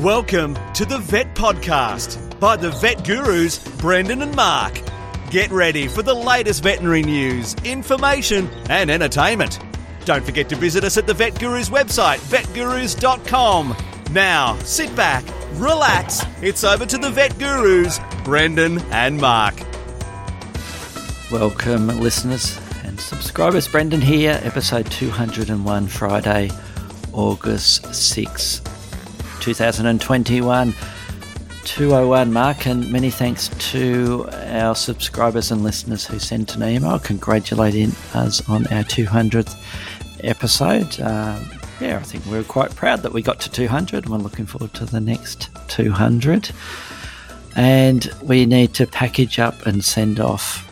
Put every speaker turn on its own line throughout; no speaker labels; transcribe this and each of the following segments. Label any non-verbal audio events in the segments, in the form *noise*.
Welcome to the Vet Podcast by the Vet Gurus, Brendan and Mark. Get ready for the latest veterinary news, information, and entertainment. Don't forget to visit us at the Vet Gurus website, vetgurus.com. Now, sit back, relax. It's over to the Vet Gurus, Brendan and Mark.
Welcome, listeners and subscribers. Brendan here, episode 201, Friday, August 6, 2021. 201 Mark, and many thanks to our subscribers and listeners who sent an email congratulating us on our 200th episode. Um, yeah, I think we're quite proud that we got to 200 and we're looking forward to the next 200. And we need to package up and send off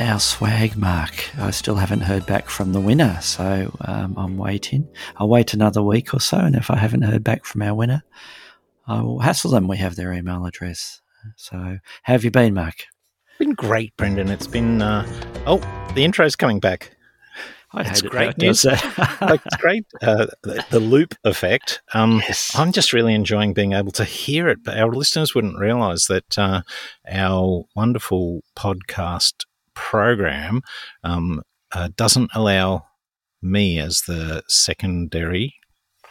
our swag mark. I still haven't heard back from the winner, so um, I'm waiting. I'll wait another week or so, and if I haven't heard back from our winner, I will hassle them. We have their email address. So, how have you been, Mark?
been great, Brendan. It's been uh, oh, the intro's coming back.
I
It's
hate it
great
how it
news. Like *laughs* it's great. Uh, the, the loop effect. Um,
Yes.
I'm just really enjoying being able to hear it. But our listeners wouldn't realise that uh, our wonderful podcast program um, uh, doesn't allow me as the secondary,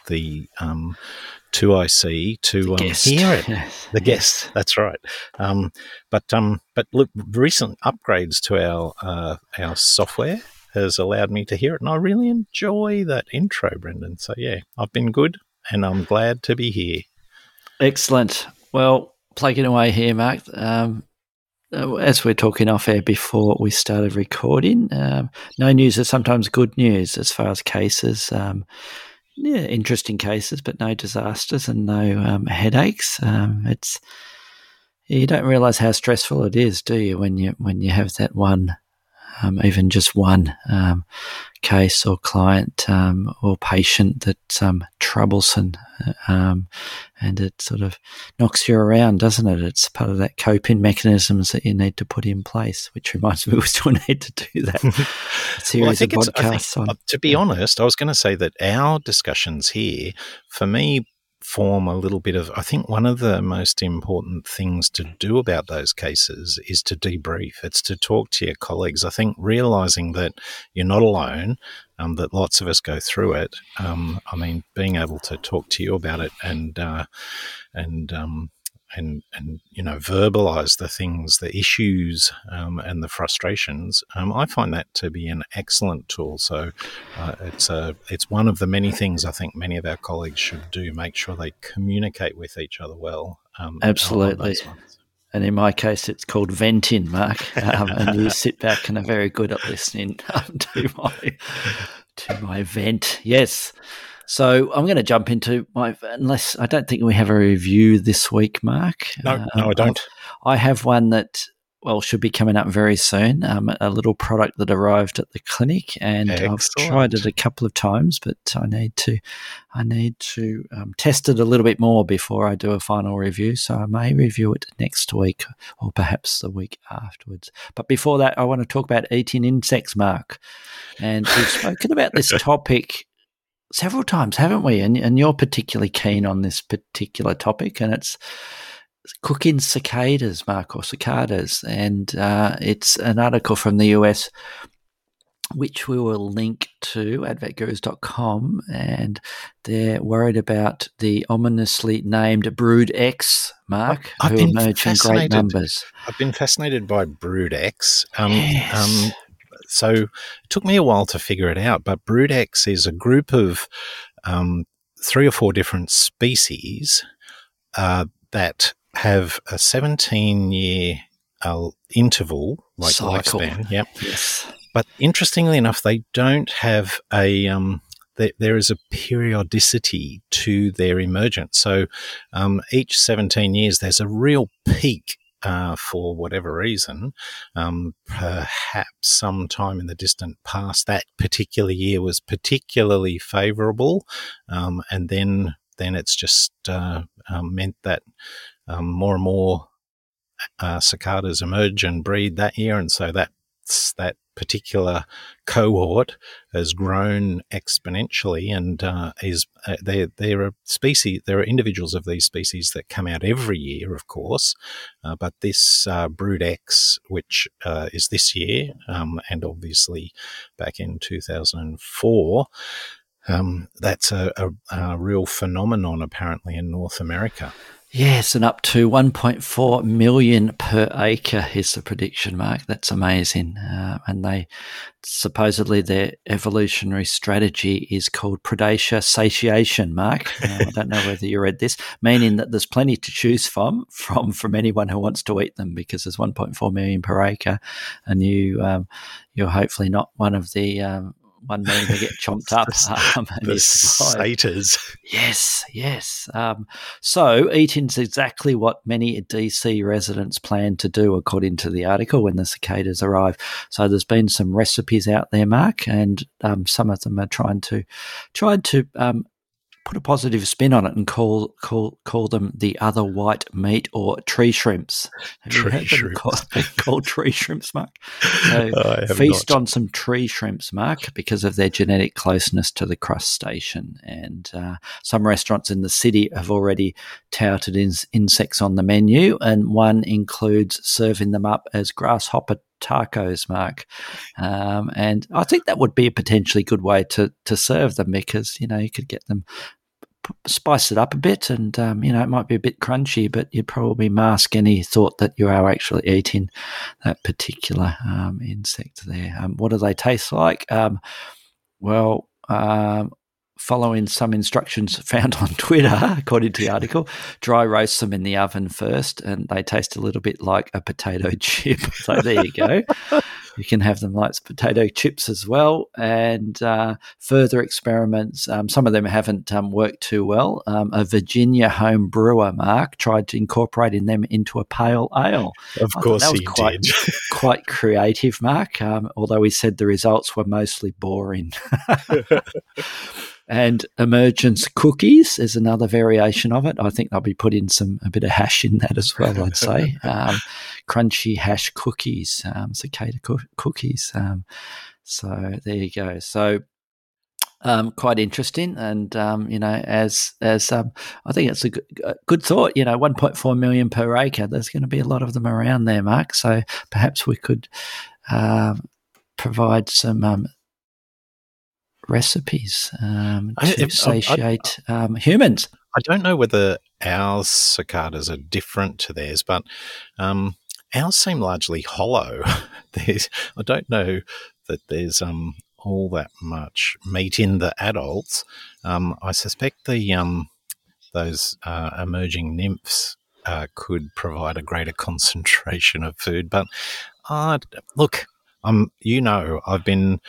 the um, two IC to um, hear it. *laughs*
Yes.
The guest, that's right. Um, but um, but look, recent upgrades to our uh, our software has allowed me to hear it, and I really enjoy that intro, Brendan. So yeah, I've been good, and I'm glad to be here.
Excellent. Well, plugging away here, Mark. Um, as we're talking off air before we started recording, um, no news is sometimes good news as far as cases. Um, yeah, interesting cases, but no disasters and no um, headaches. Um, it's you don't realise how stressful it is, do you? When you when you have that one, um, even just one um, case or client um, or patient that's um, troublesome, um, and it sort of knocks you around, doesn't it? It's part of that coping mechanisms that you need to put in place. Which reminds *laughs* me, we still need to do that series *laughs* *laughs*
Well, I
of
think it's, I think,
podcasts on.
uh, to be honest, I was going to say that our discussions here, for me, form a little bit of. I think one of the most important things to do about those cases is to debrief. It's to talk to your colleagues. I think realizing that you're not alone, um, that lots of us go through it. Um, I mean, being able to talk to you about it and uh, and um, and and you know verbalize the things, the issues, um, and the frustrations. Um, I find that to be an excellent tool. So uh, it's a it's one of the many things I think many of our colleagues should do. Make sure they communicate with each other well. Um,
Absolutely. And in my case, it's called venting, Mark. Um, and you *laughs* sit back and are very good at listening *laughs* to my to my vent. Yes. So I'm going to jump into my unless I don't think we have a review this week, Mark.
No,
Um,
no, I don't.
I have one that well should be coming up very soon. Um, a little product that arrived at the clinic, and I've tried it a couple of times, but I need to I need to um, test it a little bit more before I do a final review. So I may review it next week or perhaps the week afterwards. But before that, I want to talk about eating insects, Mark. And we've spoken about this *laughs* topic several times, haven't we? And, and you're particularly keen on this particular topic, and it's cooking cicadas, Mark, or cicadas. And uh, it's an article from the US, which we will link to at vetgurus.com. And they're worried about the ominously named Brood X, Mark,
I've
who emerge in great numbers.
I've been fascinated by Brood X. Um,
Yes.
um, so it took me a while to figure it out, but Brood X is a group of um, three or four different species uh, that have a 17 year uh, interval, like
Cycle.
lifespan. Yep.
Yes.
But interestingly enough, they don't have a. Um, there, there is a periodicity to their emergence. So um, each 17 years, there's a real peak uh, for whatever reason. Um, perhaps sometime in the distant past, that particular year was particularly favourable, um, and then then it's just uh, um, meant that um, more and more uh, cicadas emerge and breed that year, and so that that particular cohort has grown exponentially and uh, is uh, there there are species there are individuals of these species that come out every year of course uh, but this uh, brood X which uh, is this year um, and obviously back in 2004 um, that's a, a, a real phenomenon apparently in North America.
Yes, and up to 1.4 million per acre is the prediction, Mark. That's amazing. Uh, and they supposedly their evolutionary strategy is called predator satiation, Mark. Uh, I don't know whether you read this, meaning that there's plenty to choose from from from anyone who wants to eat them because there's 1.4 million per acre, and you um, you're hopefully not one of the um, one man to get chomped *laughs* up. *laughs*
Um, the satyrs.
Yes, yes. Um, so eating's exactly what many DC residents plan to do, according to the article, when the cicadas arrive. So there's been some recipes out there, Mark, and um, some of them are trying to trying to um, put a positive spin on it and call call call them the other white meat or tree shrimps.
Have tree shrimps.
Called, called tree shrimps, Mark. So *laughs* feast not. on some tree shrimps, Mark, because of their genetic closeness to the crustacean. And uh, some restaurants in the city have already touted in, insects on the menu, and one includes serving them up as grasshopper tacos, Mark. Um, and I think that would be a potentially good way to to serve them because you know you could get them spice it up a bit, and um, you know it might be a bit crunchy, but you'd probably mask any thought that you are actually eating that particular um, insect there. Um, what do they taste like? Um, well, um, following some instructions *laughs* found on Twitter, according to the article, dry roast them in the oven first, and they taste a little bit like a potato *laughs* chip. *laughs* So there you go. you can have them like potato chips as well. And uh, further experiments, um, some of them haven't um, worked too well. Um, a Virginia home brewer, Mark, tried to incorporating them into a pale ale.
Of I course, he
quite,
did.
quite creative, Mark. Um, although he said the results were mostly boring. And emergence cookies is another variation of it. I think I'll be putting some a bit of hash in that as well. I'd say *laughs* um, crunchy hash cookies, um, cicada co- cookies. Um, so there you go. So um, quite interesting, and um, you know, as as um, I think it's a good, a good, thought. You know, 1.4 million per acre. There's going to be a lot of them around there, Mark. So perhaps we could uh, provide some um, recipes um, to I, satiate I, um, humans.
I don't know whether our cicadas are different to theirs, but um, ours seem largely hollow. *laughs* there's, I don't know that there's um, all that much meat in the adults. Um, I suspect the um, those uh, emerging nymphs uh, could provide a greater concentration of food. But uh, look, um, you know, I've been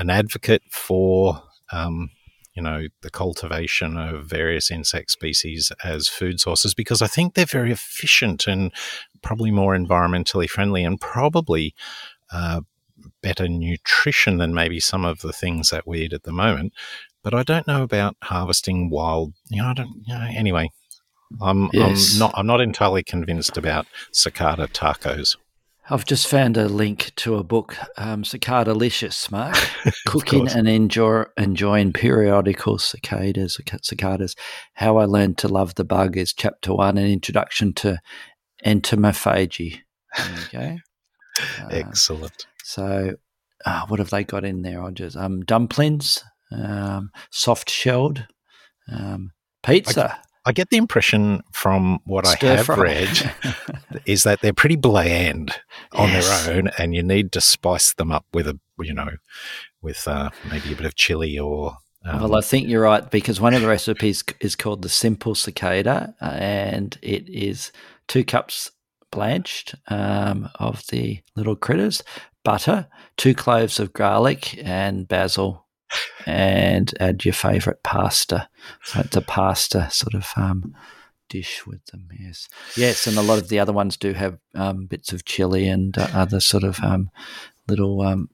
an advocate for um, you know the cultivation of various insect species as food sources because I think they're very efficient and probably more environmentally friendly and probably uh, better nutrition than maybe some of the things that we eat at the moment. But I don't know about harvesting wild. You know, I don't. You know, anyway, I'm, yes. I'm not. I'm not entirely convinced about cicada tacos.
I've just found a link to a book, um, Cicadalicious, Mark. *laughs* Cooking and enjoy, enjoying periodical cicadas, cicadas. How I Learned to Love the Bug is chapter one, an introduction to entomophagy. There. *laughs*
Uh, Excellent.
So, uh, what have they got in there? I just um, dumplings, um, soft shelled, um, pizza.
I get the impression from what Stir I have fry. read *laughs* is that they're pretty bland on yes. their own, and you need to spice them up with a you know with uh, maybe a bit of chili or.
Um, well, I think you're right because one of the recipes is called the simple cicada, and it is two cups blanched um, of the little critters, butter, two cloves of garlic, and basil and add your favourite pasta. So it's a pasta sort of um, dish with them. Yes, yes, and a lot of the other ones do have um, bits of chili and uh, other sort of um, little um,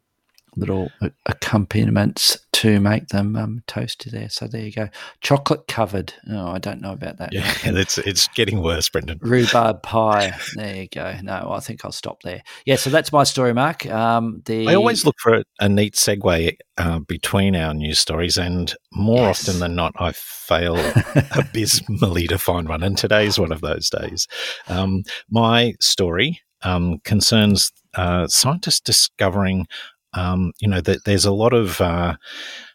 little accompaniments to make them um, toasty there. So there you go. Chocolate covered. Oh, I don't know about that.
Yeah, *laughs* it's it's getting worse, Brendan.
Rhubarb pie. There you go. No, I think I'll stop there. Yeah, so that's my story, Mark. Um, the
I always look for a, a neat segue uh, between our news stories, and more yes. often than not, I fail *laughs* abysmally to find one. And today's one of those days. Um, my story um, concerns uh, scientists discovering um, you know, that there's a lot of uh,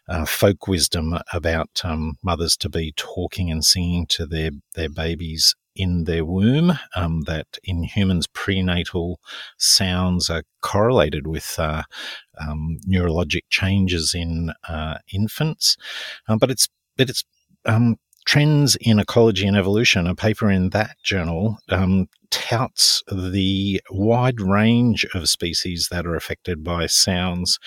uh, folk wisdom about um, mothers to be talking and singing to their their babies in their womb. Um, that in humans, prenatal sounds are correlated with uh, um, neurologic changes in uh, infants, um, but it's but it's um, Trends in Ecology and Evolution, a paper in that journal, um, touts the wide range of species that are affected by sounds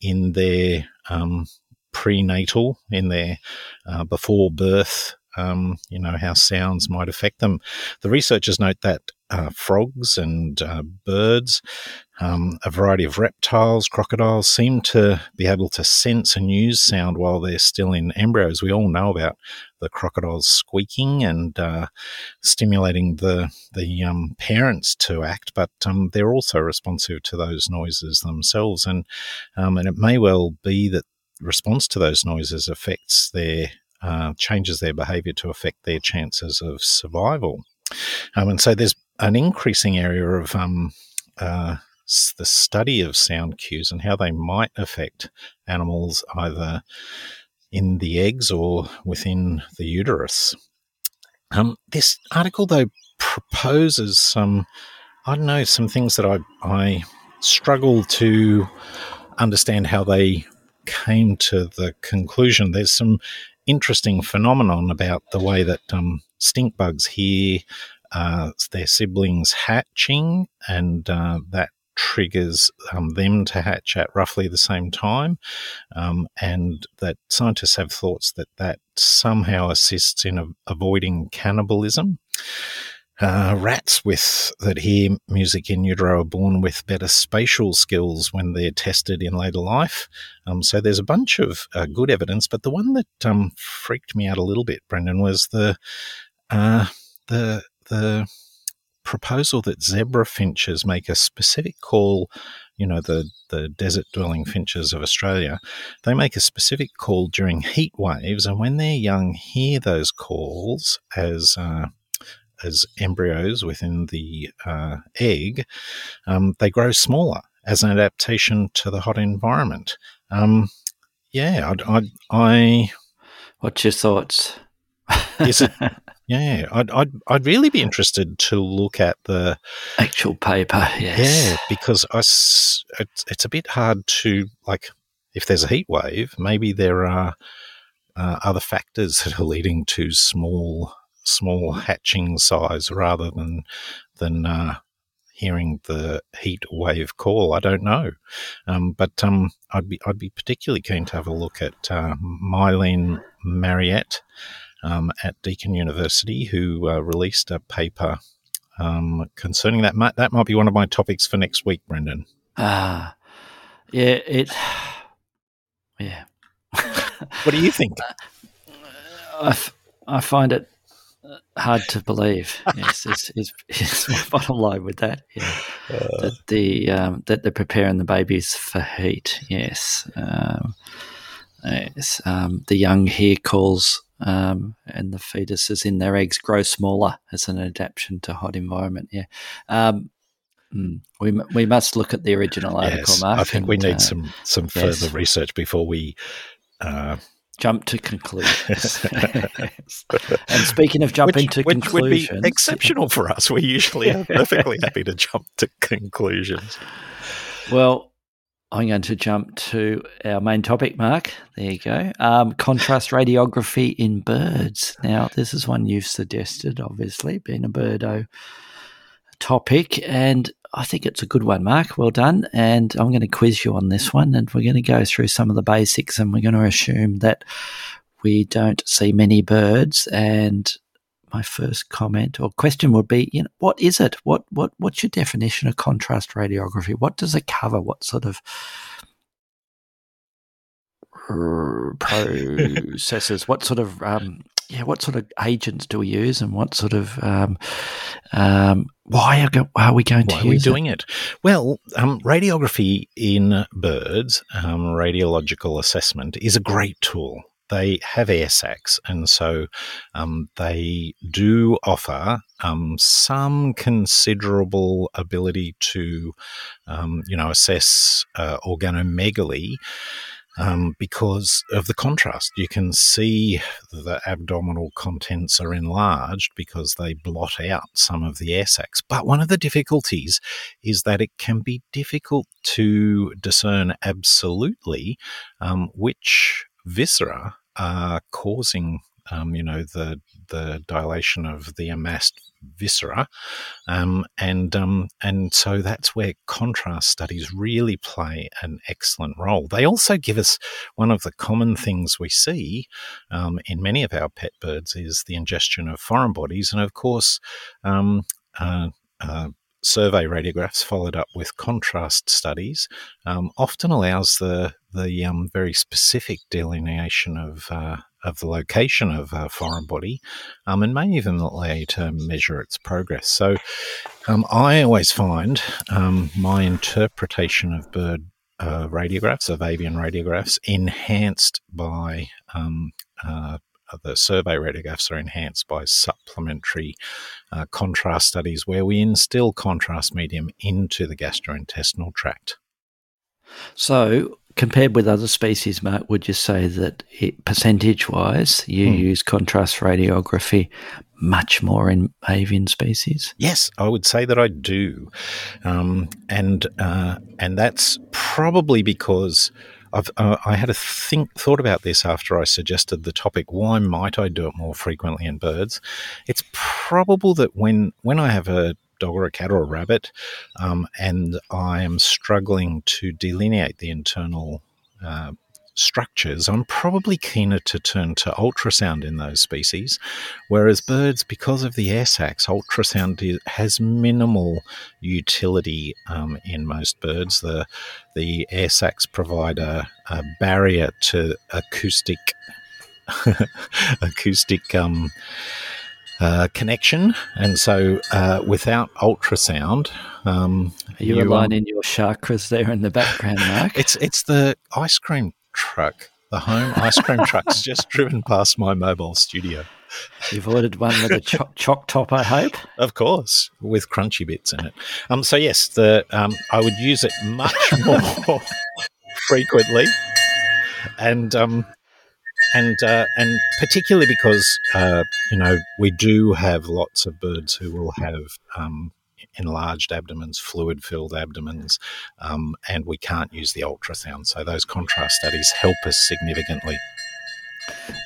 in their um, prenatal, in their uh, before birth um, you know, how sounds might affect them. The researchers note that uh, frogs and uh, birds, um, a variety of reptiles, crocodiles seem to be able to sense and use sound while they're still in embryos. We all know about the crocodiles squeaking and uh, stimulating the the um, parents to act, but um, they're also responsive to those noises themselves, and um, and it may well be that response to those noises affects their uh, changes their behavior to affect their chances of survival. Um, and so there's an increasing area of um, uh, the study of sound cues and how they might affect animals either in the eggs or within the uterus. Um, this article, though, proposes some, I don't know, some things that I, I struggle to understand how they came to the conclusion. There's some interesting phenomenon about the way that um, stink bugs hear uh, their siblings hatching, and uh, that triggers um, them to hatch at roughly the same time, um, and that scientists have thoughts that that somehow assists in a- avoiding cannibalism. Uh, rats with that hear music in utero are born with better spatial skills when they're tested in later life. Um, so there's a bunch of uh, good evidence, but the one that um, freaked me out a little bit, Brendan, was the uh, the the proposal that zebra finches make a specific call. You know, the the desert dwelling finches of Australia, they make a specific call during heat waves, and when their young hear those calls as uh, as embryos within the uh, egg, um, they grow smaller as an adaptation to the hot environment. Um, yeah, I, I, I,
What's your thoughts?
Is it? *laughs* Yeah, I'd, I'd, I'd really be interested to look at the
actual paper. Yes.
Yeah, because I, it's, it's a bit hard to like if there's a heat wave, maybe there are uh, other factors that are leading to small small hatching size rather than than uh, hearing the heat wave call. I don't know, um, but um, I'd be I'd be particularly keen to have a look at uh, Mylene Mariette um, at Deakin University, who uh, released a paper um, concerning that. That might be one of my topics for next week, Brendan.
Ah, yeah, it, *sighs* yeah.
what do you think? *laughs*
I, I find it hard to believe. *laughs* yes, is, is, is my bottom line with that. Yeah, uh, that the um, that they're preparing the babies for heat. Yes, um, yes. Um, the young hair calls um, and the fetuses in their eggs grow smaller as an adaptation to hot environment. Yeah. Um, hmm, we we must look at the original article, yes, Mark.
I think and, we need uh, some some yes. further research before we uh,
jump to conclusions. *laughs* and speaking of jumping which, to which conclusions,
would be exceptional for us. We usually are *laughs* perfectly happy to jump to conclusions.
Well, I'm going to jump to our main topic, Mark. There you go. Um, contrast radiography in birds. Now, this is one you've suggested, obviously, being a birdo topic, and I think it's a good one, Mark. Well done. And I'm going to quiz you on this one, and we're going to go through some of the basics, and we're going to assume that we don't see many birds. And my first comment or question would be, you know, what is it? What what what's your definition of contrast radiography? What does it cover? What sort of *laughs* processes? what sort of um, yeah, what sort of agents do we use, and what sort of um, um, why are, go, are, we going
why
to
are we doing it? it? Well, um, radiography in birds, um, radiological assessment, is a great tool. They have air sacs, and so um, they do offer um, some considerable ability to, you know, assess uh, organomegaly um, because of the contrast. You can see the abdominal contents are enlarged because they blot out some of the air sacs. But one of the difficulties is that it can be difficult to discern absolutely um, which viscera are causing um, you know, the the dilation of the amassed viscera, um, and um, and so that's where contrast studies really play an excellent role. They also give us one of the common things we see um, in many of our pet birds is the ingestion of foreign bodies, and of course. Um, uh, survey radiographs followed up with contrast studies um, often allows the the um, very specific delineation of uh, of the location of a foreign body um, and may even allow you to measure its progress. So um, I always find um, my interpretation of bird uh, radiographs, of avian radiographs, enhanced by um, uh, the survey radiographs are enhanced by supplementary uh, contrast studies where we instill contrast medium into the gastrointestinal tract.
So, compared with other species, Mark, would you say that percentage wise you hmm. use contrast radiography much more in avian species?
Yes, I would say that I do, um, and uh, and that's probably because. I've, uh, I had a think thought about this after I suggested the topic. Why might I do it more frequently in birds? It's probable that when when I have a dog or a cat or a rabbit, um, and I am struggling to delineate the internal uh, structures, I'm probably keener to turn to ultrasound in those species. Whereas birds, because of the air sacs, ultrasound has minimal utility um, in most birds. The the air sacs provide a, a barrier to acoustic *laughs* acoustic um, uh, connection, and so uh, without ultrasound, um,
are you, you aligning um, your chakras there in the background, Mark?
It's it's the ice cream truck, the home ice cream truck's *laughs* just driven past my mobile studio.
You've ordered one with a choc, choc top, I hope.
Of course, with crunchy bits in it. Um, so yes, the um, I would use it much *laughs* more frequently, and um, and uh, and particularly because uh, you know we do have lots of birds who will have um, enlarged abdomens, fluid filled abdomens, um, and we can't use the ultrasound. So those contrast studies help us significantly.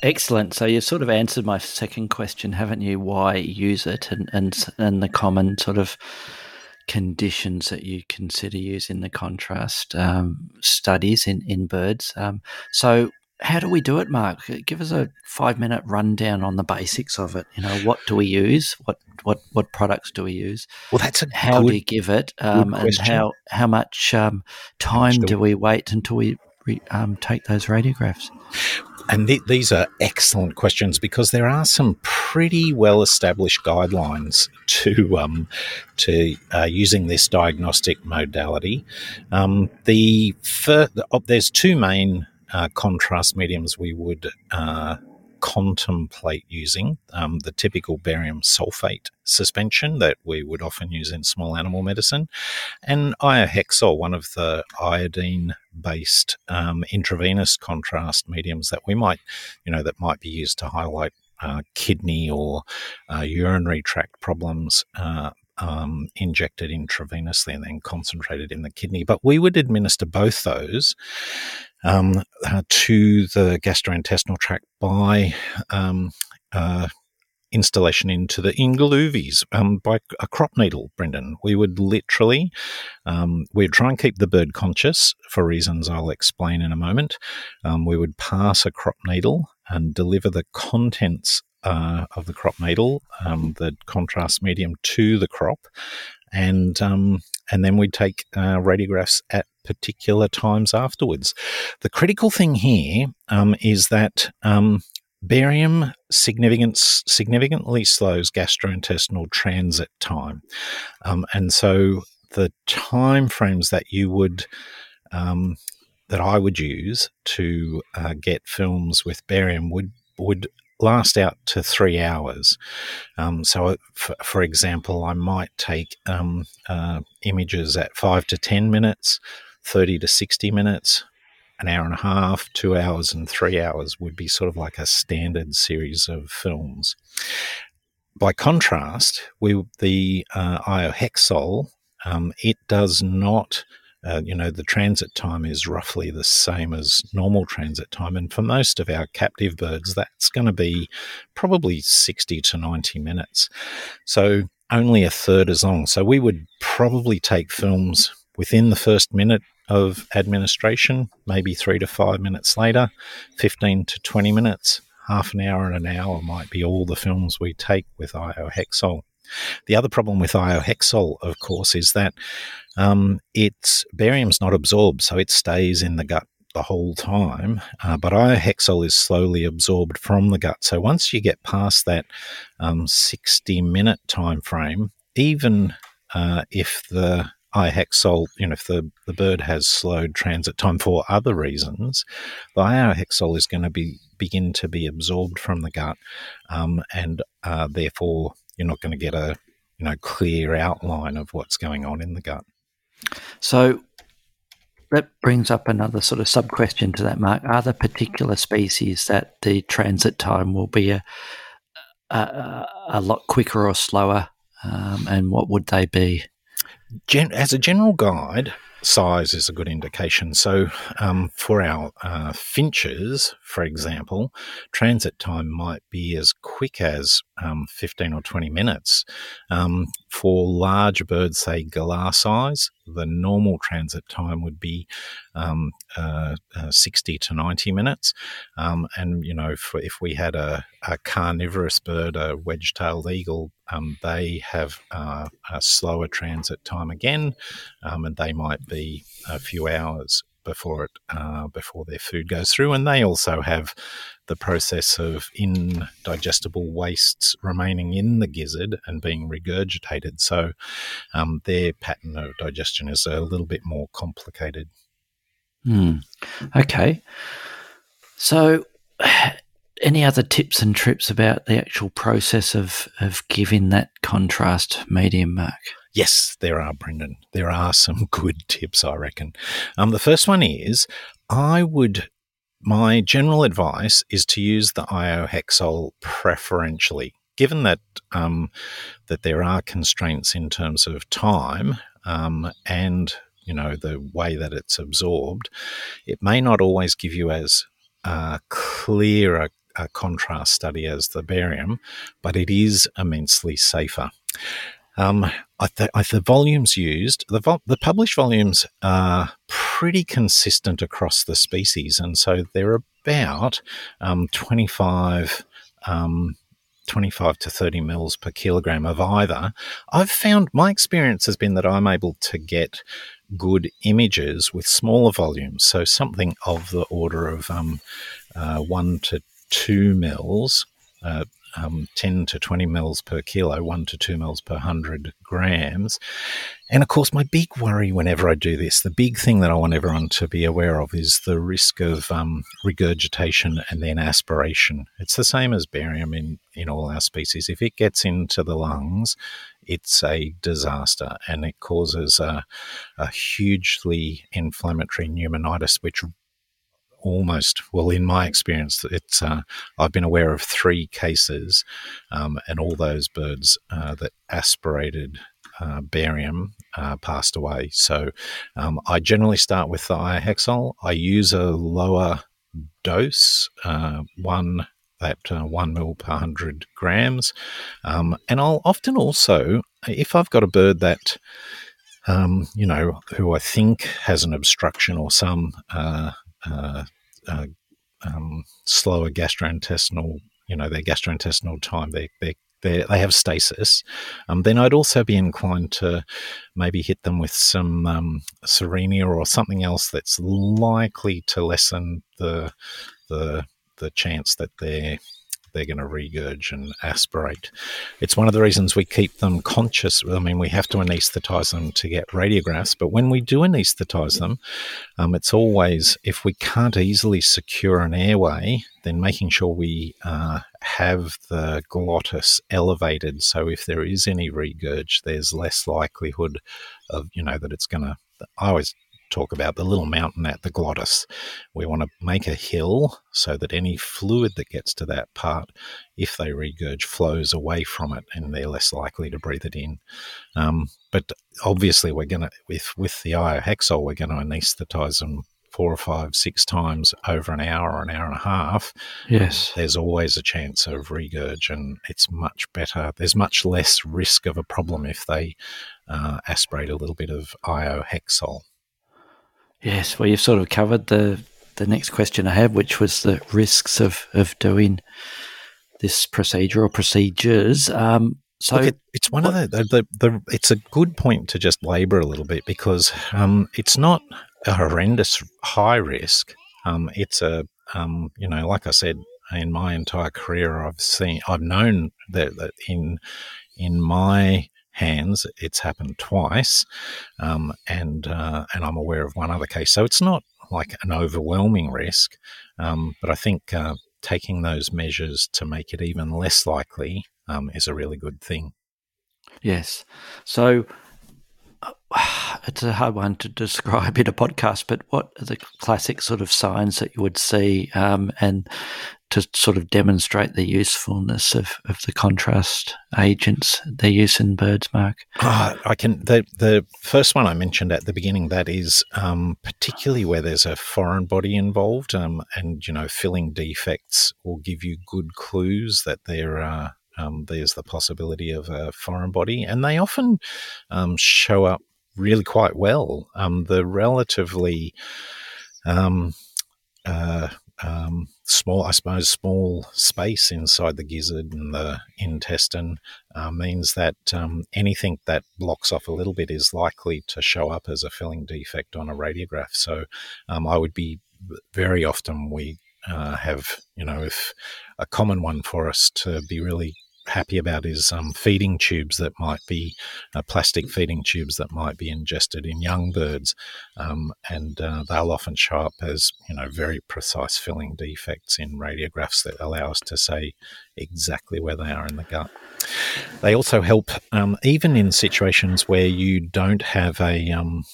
Excellent. So you've sort of answered my second question, haven't you? Why use it and and and the common sort of conditions that you consider using the contrast um, studies in in birds. Um, so how do we do it, Mark? Give us a five minute rundown on the basics of it. You know, what do we use? What what what products do we use?
Well, that's a
how
good,
do you give it, um, and how how much um, time do we wait until we re, um, take those radiographs?
And th- these are excellent questions because there are some pretty well established guidelines to um, to uh, using this diagnostic modality. Um, the fir- oh, there's two main uh, contrast mediums we would uh, contemplate using um, the typical barium sulfate suspension that we would often use in small animal medicine, and iohexol, one of the iodine based um, intravenous contrast mediums that we might, you know, that might be used to highlight uh, kidney or uh, urinary tract problems. Uh, um, injected intravenously and then concentrated in the kidney. But we would administer both those um, uh, to the gastrointestinal tract by um, uh, installation into the ingluvies um, by a crop needle, Brendan. We would literally, um, we'd try and keep the bird conscious for reasons I'll explain in a moment. Um, we would pass a crop needle and deliver the contents uh, of the crop needle, um, the contrast medium to the crop, and um, and then we'd take uh, radiographs at particular times afterwards. The critical thing here um, is that um, barium significance significantly slows gastrointestinal transit time, um, and so the time frames that you would um, that I would use to uh, get films with barium would would last out to three hours. Um, so, uh, for, for, example, I might take um, uh, images at five to 10 minutes, 30 to 60 minutes, an hour and a half, two hours, and three hours would be sort of like a standard series of films. By contrast, we, the uh, iohexol, um, it does not uh, you know, the transit time is roughly the same as normal transit time. And for most of our captive birds, that's going to be probably 60 to 90 minutes. So only a third as long. So we would probably take films within the first minute of administration, maybe three to five minutes later, 15 to 20 minutes, half an hour and an hour might be all the films we take with iohexol. The other problem with iohexol, of course, is that um, it's barium's not absorbed, so it stays in the gut the whole time. Uh, but iohexol is slowly absorbed from the gut. So once you get past that um, 60 minute time frame, even uh, if the iohexol, you know, if the, the bird has slowed transit time for other reasons, the iohexol is going to be begin to be absorbed from the gut, um, and uh, therefore you're not going to get a you know clear outline of what's going on in the gut.
So that brings up another sort of sub question to that, Mark. Are there particular species that the transit time will be a a, a lot quicker or slower, um, and what would they be?
Gen- as a general guide, size is a good indication. So, um, for our uh, finches, for example, transit time might be as quick as um, 15 or 20 minutes. Um, for large birds, say galah size, the normal transit time would be um, uh, uh, 60 to 90 minutes. Um, and, you know, for, if we had a, a carnivorous bird, a wedge tailed eagle, um, they have uh, a slower transit time again, um, and they might be a few hours before it uh, before their food goes through, and they also have the process of indigestible wastes remaining in the gizzard and being regurgitated. So um, their pattern of digestion is a little bit more complicated.
Hmm. Okay. So, *sighs* any other tips and trips about the actual process of, of giving that contrast medium mark?
Yes, there are, Brendan. There are some *laughs* good tips, I reckon. Um, the first one is I would, my general advice is to use the iohexol preferentially. Given that um, that there are constraints in terms of time um, and you know the way that it's absorbed, it may not always give you as uh, clear a, a contrast study as the barium, but it is immensely safer. Um, th- the volumes used, the, the published volumes are pretty consistent across the species, and so they're about um, 25. Um, 25 to 30 mils per kilogram of either. I've found my experience has been that I'm able to get good images with smaller volumes, so something of the order of um, uh, one to two mils. Uh, um, 10 to 20 mils per kilo, 1 to 2 mils per 100 grams. And of course, my big worry whenever I do this, the big thing that I want everyone to be aware of is the risk of um, regurgitation and then aspiration. It's the same as barium in, in all our species. If it gets into the lungs, it's a disaster and it causes a, a hugely inflammatory pneumonitis, which almost well in my experience it's uh, i've been aware of three cases um, and all those birds uh, that aspirated uh, barium uh, passed away. So um, i generally start with the iohexol i use a lower dose uh, one that uh, one mil per hundred grams. Um, and i'll often also if i've got a bird that um, you know, who I think has an obstruction or some uh, uh, um, slower gastrointestinal, you know, their gastrointestinal time, their, their they they have stasis, um, then I'd also be inclined to maybe hit them with some um, Cerenia or something else that's likely to lessen the the the chance that they're they're going to regurge and aspirate. It's one of the reasons we keep them conscious. I mean, we have to anaesthetize them to get radiographs, but when we do anaesthetize them, um, it's always, if we can't easily secure an airway, then making sure we uh, have the glottis elevated. So if there is any regurge, there's less likelihood of, you know, that it's going to. I always talk about the little mountain at the glottis. We want to make a hill so that any fluid that gets to that part, if they regurge, flows away from it and they're less likely to breathe it in. Um, but obviously, we're going to, with, with the iohexol, we're going to anesthetize them four or five, six times over an hour or an hour and a half,
yes,
there's always a chance of regurg, and it's much better. There's much less risk of a problem if they uh, aspirate a little bit of iohexol.
Yes, well, you've sort of covered the the next question I have, which was the risks of of doing this procedure or procedures. Um, so
Look, it, it's one what, of the, the, the it's a good point to just labour a little bit because um, it's not a horrendous high risk. Um, it's a um, you know, like I said, in my entire career, I've seen, I've known that, that in in my hands. It's happened twice, um, and uh, and I'm aware of one other case. So it's not like an overwhelming risk, um, but I think uh, taking those measures to make it even less likely um, is a really good thing.
Yes. So *sighs* it's a hard one to *laughs* describe in a podcast, but what are the classic sort of signs that you would see um, and to sort of demonstrate the usefulness of, of the contrast agents, their use in birds, Mark?
Oh, I can. The, the first one I mentioned at the beginning, that is um, particularly where there's a foreign body involved, um, and, you know, filling defects will give you good clues that there are. Um, there's the possibility of a foreign body, and they often um, show up really quite well. Um, the relatively um, uh, um, small, I suppose, small space inside the gizzard and the intestine uh, means that um, anything that blocks off a little bit is likely to show up as a filling defect on a radiograph. So um, I would be very often we uh, have, you know, if a common one for us to be really happy about is um, feeding tubes that might be uh, plastic feeding tubes that might be ingested in young birds, um, and uh, they'll often show up as you know very precise filling defects in radiographs that allow us to say exactly where they are in the gut. They also help um, even in situations where you don't have a um,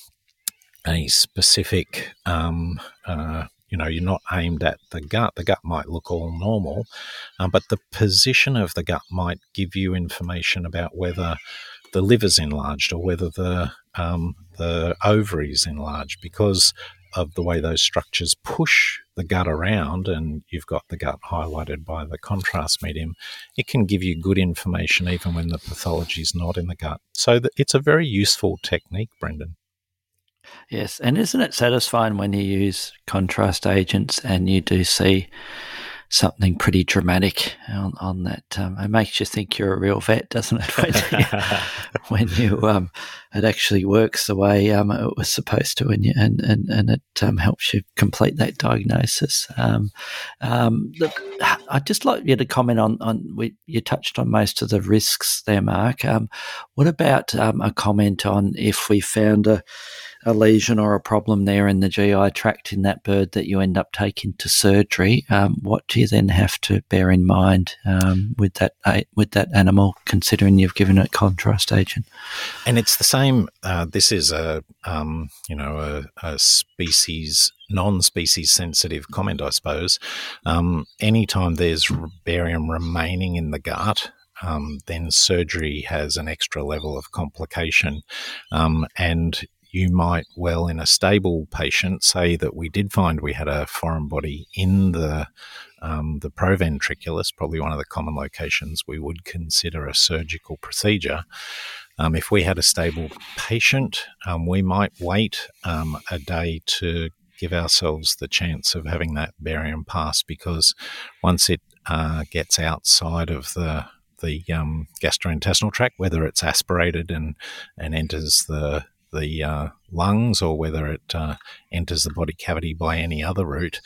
a specific um, uh, you know you're not aimed at the gut the gut might look all normal um, but the position of the gut might give you information about whether the liver's enlarged or whether the um, the ovaries enlarged because of the way those structures push the gut around and you've got the gut highlighted by the contrast medium it can give you good information even when the pathology is not in the gut. So it's a very useful technique brendan
Yes, and isn't it satisfying when you use contrast agents and you do see something pretty dramatic on, on that? Um, it makes you think you're a real vet, doesn't it? *laughs* When you, *laughs* when you um, it actually works the way um, it was supposed to, and you, and and, and it um, helps you complete that diagnosis. Um, um, look, *sighs* I'd just like you to comment on on we, you touched on most of the risks there, Mark. what about a comment on if we found a a lesion or a problem there in the GI tract in that bird that you end up taking to surgery, um, what do you then have to bear in mind um, with that uh, with that animal, considering you've given it contrast agent?
And it's the same. Uh, this is a um, you know a, a species non-species sensitive comment, I suppose. Um, anytime there's barium remaining in the gut, um, then surgery has an extra level of complication. Um, and you might well, in a stable patient, say that we did find we had a foreign body in the um, the proventriculus, probably one of the common locations we would consider a surgical procedure. Um, if we had a stable patient, um, we might wait um, a day to give ourselves the chance of having that barium pass because once it uh, gets outside of the the um, gastrointestinal tract, whether it's aspirated and and enters the the uh, lungs or whether it uh, enters the body cavity by any other route,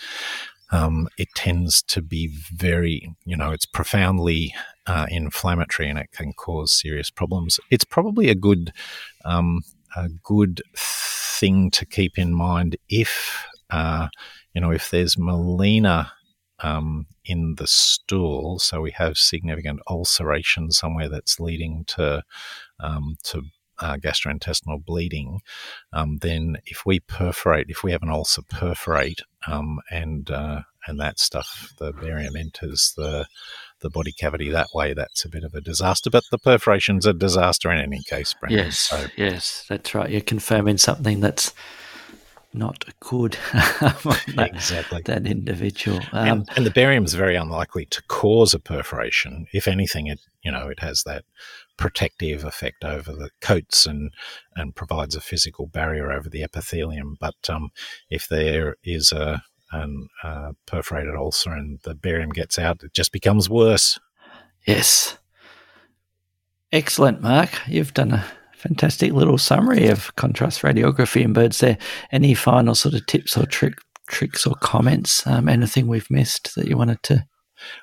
um, it tends to be very, you know, it's profoundly uh, inflammatory and it can cause serious problems. It's probably a good, um, a good thing to keep in mind if, uh, you know, if there's melena um, in the stool, so we have significant ulceration somewhere that's leading to um, to uh, gastrointestinal bleeding, um, then if we perforate, if we have an ulcer perforate, um, and uh, and that stuff, the barium enters the the body cavity that way. That's a bit of a disaster. But the perforation's a disaster in any case, Brendan.
Yes, so. yes, that's right. You're confirming something that's not good *laughs* that,
exactly
that individual um,
and, and, the barium is very unlikely to cause a perforation if anything it you know it has that protective effect over the coats and and provides a physical barrier over the epithelium but um, if there is a an uh, perforated ulcer and the barium gets out it just becomes worse
yes excellent mark you've done a fantastic little summary of contrast radiography in birds there. Any final sort of tips or trick, tricks or comments? Um, anything we've missed that you wanted to?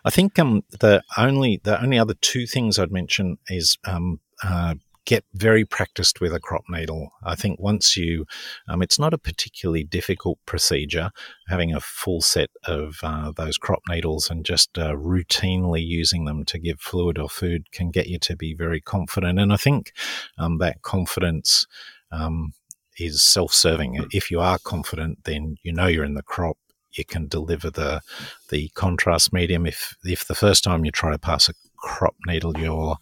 I think um, the only the only other two things I'd mention is um, uh, get very practiced with a crop needle. I think once you, um, it's not a particularly difficult procedure. Having a full set of uh, those crop needles and just uh, routinely using them to give fluid or food can get you to be very confident. And I think um, that confidence um, is self-serving. If you are confident, then you know you're in the crop you can deliver the the contrast medium. If if the first time you try to pass a crop needle, you're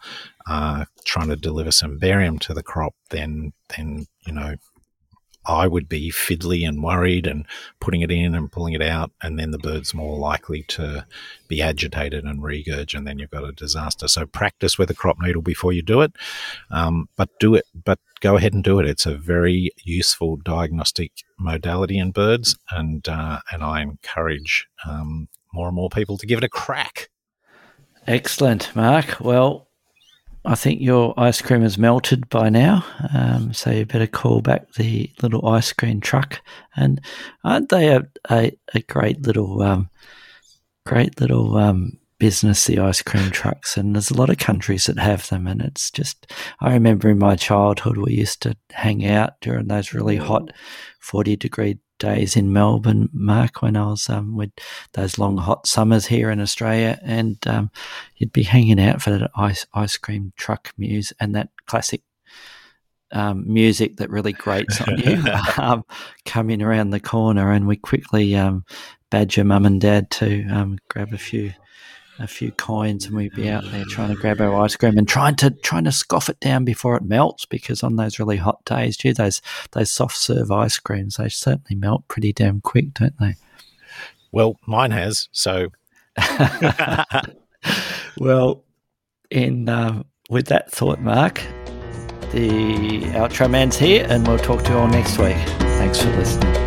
uh, trying to deliver some barium to the crop, then then you know I would be fiddly and worried and putting it in and pulling it out, and then the bird's more likely to be agitated and regurge, and then you've got a disaster. So practice with a crop needle before you do it, um, but do it. But go ahead and do it. It's a very useful diagnostic modality in birds, and uh, and I encourage um, more and more people to give it a crack.
Excellent, Mark. Well, I think your ice cream has melted by now, um, so you better call back the little ice cream truck. And aren't they a, a, a great little, um, great little um, business? The ice cream trucks, and there's a lot of countries that have them. And it's just, I remember in my childhood we used to hang out during those really hot, forty degree days in Melbourne, Mark, when I was um, with those long hot summers here in Australia, and um, you'd be hanging out for that ice ice cream truck muse and that classic um, music that really grates on you *laughs* *laughs* um, coming around the corner, and we quickly um, badger mum and dad to um, grab a few a few coins and we'd be out there trying to grab our ice cream and trying to trying to scoff it down before it melts because on those really hot days, gee, those those soft serve ice creams they certainly melt pretty damn quick, don't they?
Well, mine has. So, *laughs* *laughs*
well, in uh, with that thought, Mark, the outro man's here, and we'll talk to you all next week. Thanks for listening.